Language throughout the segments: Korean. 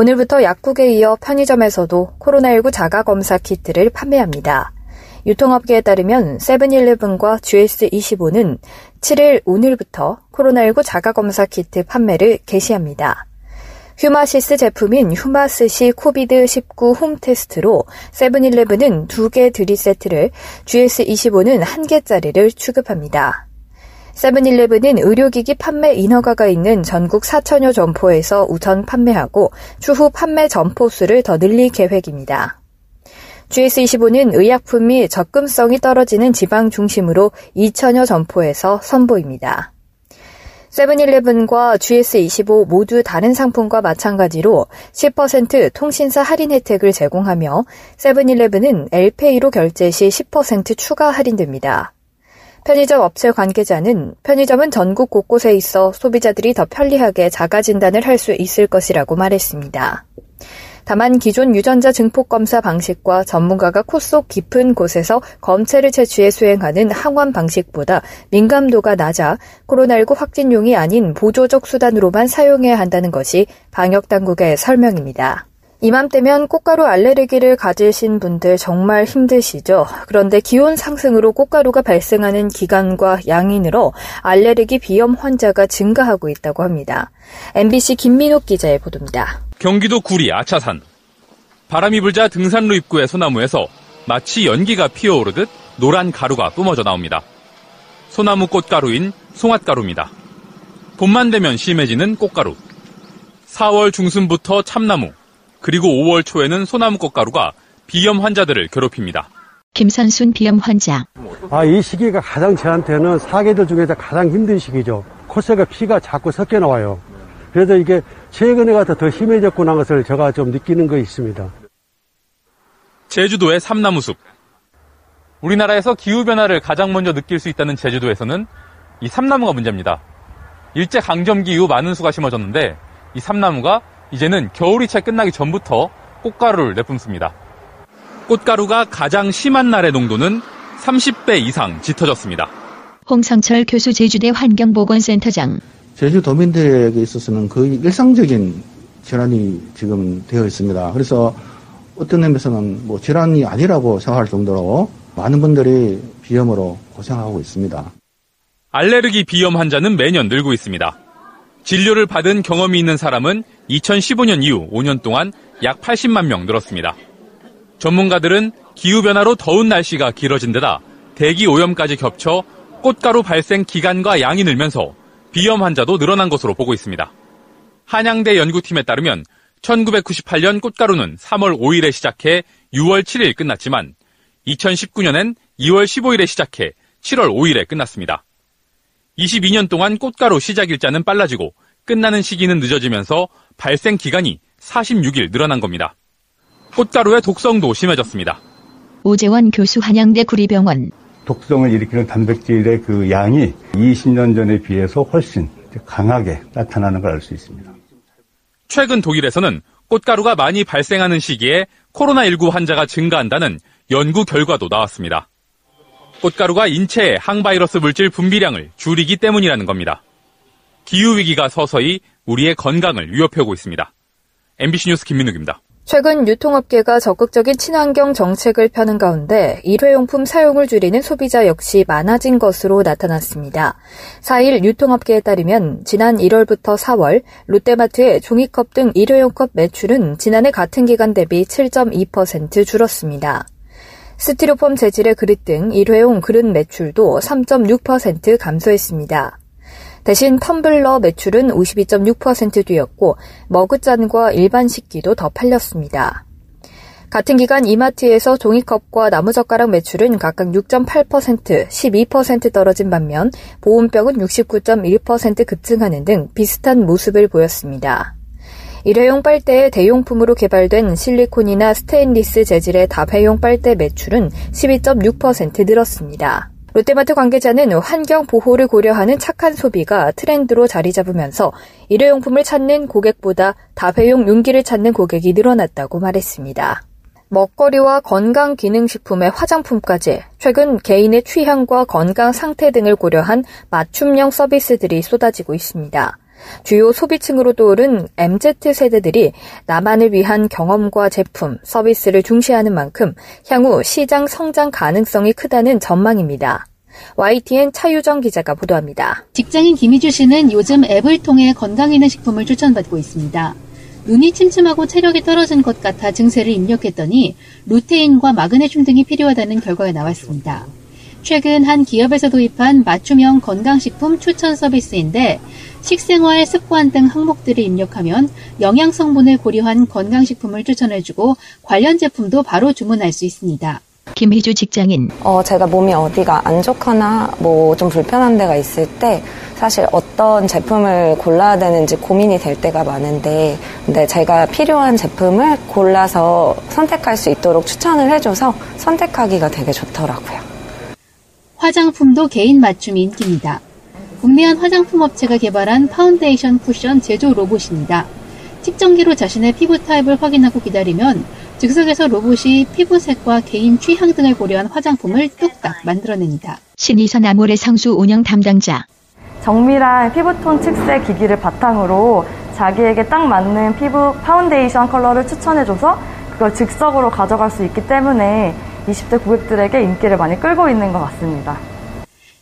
오늘부터 약국에 이어 편의점에서도 코로나19 자가검사 키트를 판매합니다. 유통업계에 따르면 세븐일레븐과 GS25는 7일 오늘부터 코로나19 자가검사 키트 판매를 개시합니다. 휴마시스 제품인 휴마시스 COVID19 home test로 세븐일레븐은 2개들이 세트를, GS25는 1개짜리를 취급합니다. 세븐일레븐은 의료기기 판매 인허가가 있는 전국 4천여 점포에서 우선 판매하고 추후 판매 점포 수를 더 늘릴 계획입니다. GS25는 의약품 및 접근성이 떨어지는 지방 중심으로 2천여 점포에서 선보입니다. 세븐일레븐과 GS25 모두 다른 상품과 마찬가지로 10% 통신사 할인 혜택을 제공하며 세븐일레븐은 엘페이로 결제 시 10% 추가 할인됩니다. 편의점 업체 관계자는 편의점은 전국 곳곳에 있어 소비자들이 더 편리하게 자가 진단을 할 수 있을 것이라고 말했습니다. 다만 기존 유전자 증폭 검사 방식과 전문가가 코 속 깊은 곳에서 검체를 채취해 수행하는 항원 방식보다 민감도가 낮아 코로나19 확진용이 아닌 보조적 수단으로만 사용해야 한다는 것이 방역 당국의 설명입니다. 이맘때면 꽃가루 알레르기를 가지신 분들 정말 힘드시죠? 그런데 기온 상승으로 꽃가루가 발생하는 기간과 양이 늘어 알레르기 비염 환자가 증가하고 있다고 합니다. MBC 김민욱 기자의 보도입니다. 경기도 구리 아차산. 바람이 불자 등산로 입구의 소나무에서 마치 연기가 피어오르듯 노란 가루가 뿜어져 나옵니다. 소나무 꽃가루인 송앗가루입니다. 봄만 되면 심해지는 꽃가루. 4월 중순부터 참나무, 그리고 5월 초에는 소나무 꽃가루가 비염 환자들을 괴롭힙니다. 김선순 비염 환자. 아, 이 시기가 가장 저한테는 사계절 중에서 가장 힘든 시기죠. 코스가 피가 자꾸 섞여 나와요. 그래서 이게 최근에 가서 더 심해졌구나 것을 제가 좀 느끼는 거 있습니다. 제주도의 삼나무숲. 우리나라에서 기후변화를 가장 먼저 느낄 수 있다는 제주도에서는 이 삼나무가 문제입니다. 일제 강점기 이후 많은 수가 심어졌는데 이 삼나무가 이제는 겨울이 채 끝나기 전부터 꽃가루를 내뿜습니다. 꽃가루가 가장 심한 날의 농도는 30배 이상 짙어졌습니다. 홍성철 교수 제주대 환경보건센터장. 제주 도민들에게 있어서는 거의 일상적인 질환이 지금 되어 있습니다. 그래서 어떤 의미에서는 뭐 질환이 아니라고 생각할 정도로 많은 분들이 비염으로 고생하고 있습니다. 알레르기 비염 환자는 매년 늘고 있습니다. 진료를 받은 경험이 있는 사람은 2015년 이후 5년 동안 약 80만 명 늘었습니다. 전문가들은 기후변화로 더운 날씨가 길어진 데다 대기 오염까지 겹쳐 꽃가루 발생 기간과 양이 늘면서 비염 환자도 늘어난 것으로 보고 있습니다. 한양대 연구팀에 따르면 1998년 꽃가루는 3월 5일에 시작해 6월 7일 끝났지만 2019년엔 2월 15일에 시작해 7월 5일에 끝났습니다. 22년 동안 꽃가루 시작 일자는 빨라지고 끝나는 시기는 늦어지면서 발생 기간이 46일 늘어난 겁니다. 꽃가루의 독성도 심해졌습니다. 오재원 교수 한양대 구리병원. 독성을 일으키는 단백질의 그 양이 20년 전에 비해서 훨씬 강하게 나타나는 걸 알 수 있습니다. 최근 독일에서는 꽃가루가 많이 발생하는 시기에 코로나19 환자가 증가한다는 연구 결과도 나왔습니다. 꽃가루가 인체의 항바이러스 물질 분비량을 줄이기 때문이라는 겁니다. 기후위기가 서서히 우리의 건강을 위협해오고 있습니다. MBC 뉴스 김민욱입니다. 최근 유통업계가 적극적인 친환경 정책을 펴는 가운데 일회용품 사용을 줄이는 소비자 역시 많아진 것으로 나타났습니다. 4일 유통업계에 따르면 지난 1월부터 4월 롯데마트의 종이컵 등 일회용컵 매출은 지난해 같은 기간 대비 7.2% 줄었습니다. 스티로폼 재질의 그릇 등 일회용 그릇 매출도 3.6% 감소했습니다. 대신 텀블러 매출은 52.6% 뛰었고 머그잔과 일반 식기도 더 팔렸습니다. 같은 기간 이마트에서 종이컵과 나무젓가락 매출은 각각 6.8%, 12% 떨어진 반면 보온병은 69.1% 급증하는 등 비슷한 모습을 보였습니다. 일회용 빨대의 대용품으로 개발된 실리콘이나 스테인리스 재질의 다회용 빨대 매출은 12.6% 늘었습니다. 롯데마트 관계자는 환경 보호를 고려하는 착한 소비가 트렌드로 자리 잡으면서 일회용품을 찾는 고객보다 다회용 용기를 찾는 고객이 늘어났다고 말했습니다. 먹거리와 건강기능식품의 화장품까지 최근 개인의 취향과 건강 상태 등을 고려한 맞춤형 서비스들이 쏟아지고 있습니다. 주요 소비층으로 떠오른 MZ세대들이 나만을 위한 경험과 제품, 서비스를 중시하는 만큼 향후 시장 성장 가능성이 크다는 전망입니다. YTN 차유정 기자가 보도합니다. 직장인 김희주 씨는 요즘 앱을 통해 건강기능식품을 추천받고 있습니다. 눈이 침침하고 체력이 떨어진 것 같아 증세를 입력했더니 루테인과 마그네슘 등이 필요하다는 결과가 나왔습니다. 최근 한 기업에서 도입한 맞춤형 건강식품 추천 서비스인데 식생활 습관 등 항목들을 입력하면 영양 성분을 고려한 건강식품을 추천해주고 관련 제품도 바로 주문할 수 있습니다. 김희주 직장인. 어, 제가 몸이 어디가 안 좋거나 뭐 좀 불편한 데가 있을 때 사실 어떤 제품을 골라야 되는지 고민이 될 때가 많은데 근데 제가 필요한 제품을 골라서 선택할 수 있도록 추천을 해줘서 선택하기가 되게 좋더라고요. 화장품도 개인 맞춤이 인기입니다. 국내 한 화장품 업체가 개발한 파운데이션 쿠션 제조 로봇입니다. 측정기로 자신의 피부 타입을 확인하고 기다리면 즉석에서 로봇이 피부색과 개인 취향 등을 고려한 화장품을 뚝딱 만들어냅니다. 신이선 아모레 성수 운영 담당자. 정밀한 피부톤 측색 기기를 바탕으로 자기에게 딱 맞는 피부 파운데이션 컬러를 추천해줘서 그걸 즉석으로 가져갈 수 있기 때문에 20대 고객들에게 인기를 많이 끌고 있는 것 같습니다.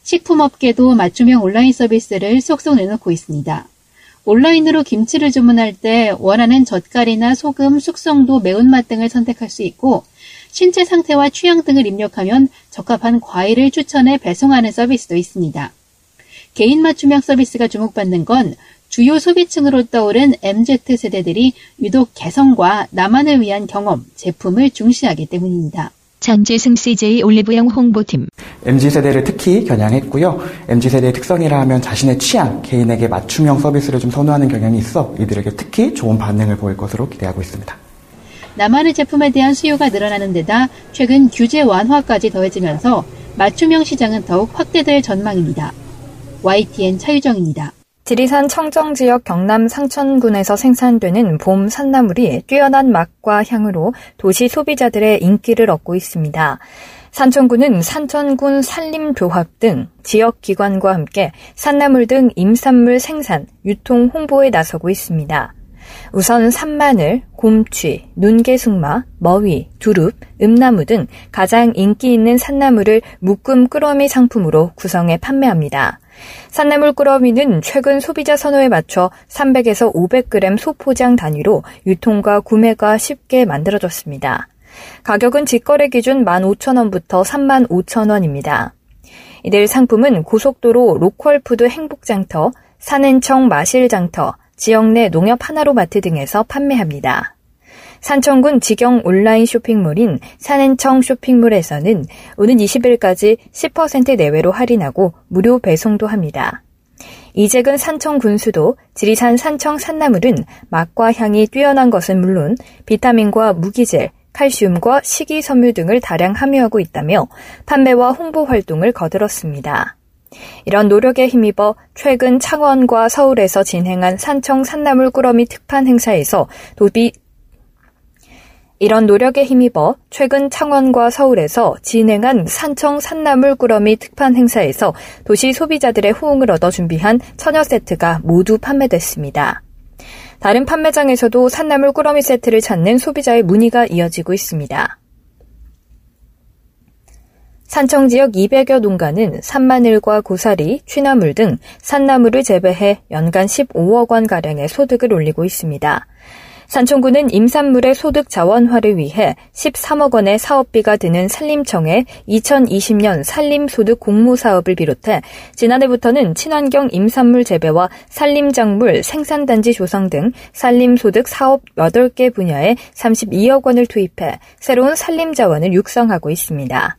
식품업계도 맞춤형 온라인 서비스를 속속 내놓고 있습니다. 온라인으로 김치를 주문할 때 원하는 젓갈이나 소금, 숙성도, 매운맛 등을 선택할 수 있고 신체 상태와 취향 등을 입력하면 적합한 과일을 추천해 배송하는 서비스도 있습니다. 개인 맞춤형 서비스가 주목받는 건 주요 소비층으로 떠오른 MZ세대들이 유독 개성과 나만을 위한 경험, 제품을 중시하기 때문입니다. 장재승 CJ 올리브영 홍보팀. MZ세대를 특히 겨냥했고요. MZ세대의 특성이라 하면 자신의 취향, 개인에게 맞춤형 서비스를 좀 선호하는 경향이 있어 이들에게 특히 좋은 반응을 보일 것으로 기대하고 있습니다. 나만의 제품에 대한 수요가 늘어나는 데다 최근 규제 완화까지 더해지면서 맞춤형 시장은 더욱 확대될 전망입니다. YTN 차유정입니다. 지리산 청정 지역 경남 상천군에서 생산되는 봄 산나물이 뛰어난 맛과 향으로 도시 소비자들의 인기를 얻고 있습니다. 산천군은 산천군 산림조합 등 지역 기관과 함께 산나물 등 임산물 생산, 유통 홍보에 나서고 있습니다. 우선 산마늘, 곰취, 눈개숙마, 머위, 두릅, 음나무 등 가장 인기 있는 산나물을 묶음 끄러미 상품으로 구성해 판매합니다. 산나물 꾸러미는 최근 소비자 선호에 맞춰 300에서 500g 소포장 단위로 유통과 구매가 쉽게 만들어졌습니다. 가격은 직거래 기준 15,000원부터 35,000원입니다. 이들 상품은 고속도로 로컬푸드 행복장터, 산엔청 마실장터, 지역 내 농협 하나로 마트 등에서 판매합니다. 산청군 직영 온라인 쇼핑몰인 산엔청 쇼핑몰에서는 오는 20일까지 10% 내외로 할인하고 무료 배송도 합니다. 이재근 산청군수는 지리산 산청 산나물은 맛과 향이 뛰어난 것은 물론 비타민과 무기질, 칼슘과 식이섬유 등을 다량 함유하고 있다며 판매와 홍보 활동을 거들었습니다. 이런 노력에 힘입어 최근 창원과 서울에서 진행한 산청 산나물 꾸러미 특판 행사에서 도비 이런 노력에 힘입어 최근 창원과 서울에서 진행한 산청 산나물 꾸러미 특판 행사에서 도시 소비자들의 호응을 얻어 준비한 처녀 세트가 모두 판매됐습니다. 다른 판매장에서도 산나물 꾸러미 세트를 찾는 소비자의 문의가 이어지고 있습니다. 산청 지역 200여 농가는 산마늘과 고사리, 취나물 등 산나물을 재배해 연간 15억 원 가량의 소득을 올리고 있습니다. 산청구는 임산물의 소득 자원화를 위해 13억 원의 사업비가 드는 산림청의 2020년 산림소득 공모 사업을 비롯해 지난해부터는 친환경 임산물 재배와 산림작물 생산단지 조성 등 산림소득 사업 8개 분야에 32억 원을 투입해 새로운 산림자원을 육성하고 있습니다.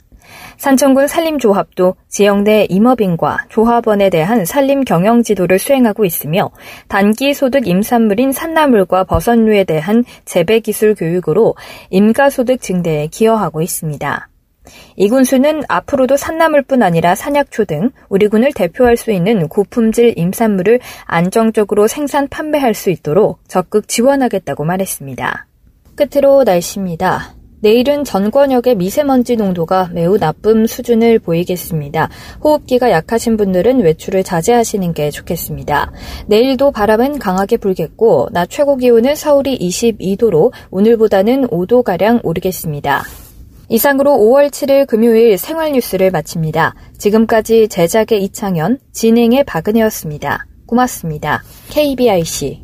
산청군 산림조합도 지역 내 임업인과 조합원에 대한 산림 경영 지도를 수행하고 있으며 단기 소득 임산물인 산나물과 버섯류에 대한 재배 기술 교육으로 임가 소득 증대에 기여하고 있습니다. 이 군수는 앞으로도 산나물뿐 아니라 산약초 등 우리 군을 대표할 수 있는 고품질 임산물을 안정적으로 생산 판매할 수 있도록 적극 지원하겠다고 말했습니다. 끝으로 날씨입니다. 내일은 전권역의 미세먼지 농도가 매우 나쁨 수준을 보이겠습니다. 호흡기가 약하신 분들은 외출을 자제하시는 게 좋겠습니다. 내일도 바람은 강하게 불겠고 낮 최고 기온은 서울이 22도로 오늘보다는 5도가량 오르겠습니다. 이상으로 5월 7일 금요일 생활 뉴스를 마칩니다. 지금까지 제작의 이창현, 진행의 박은혜였습니다. 고맙습니다. KBIC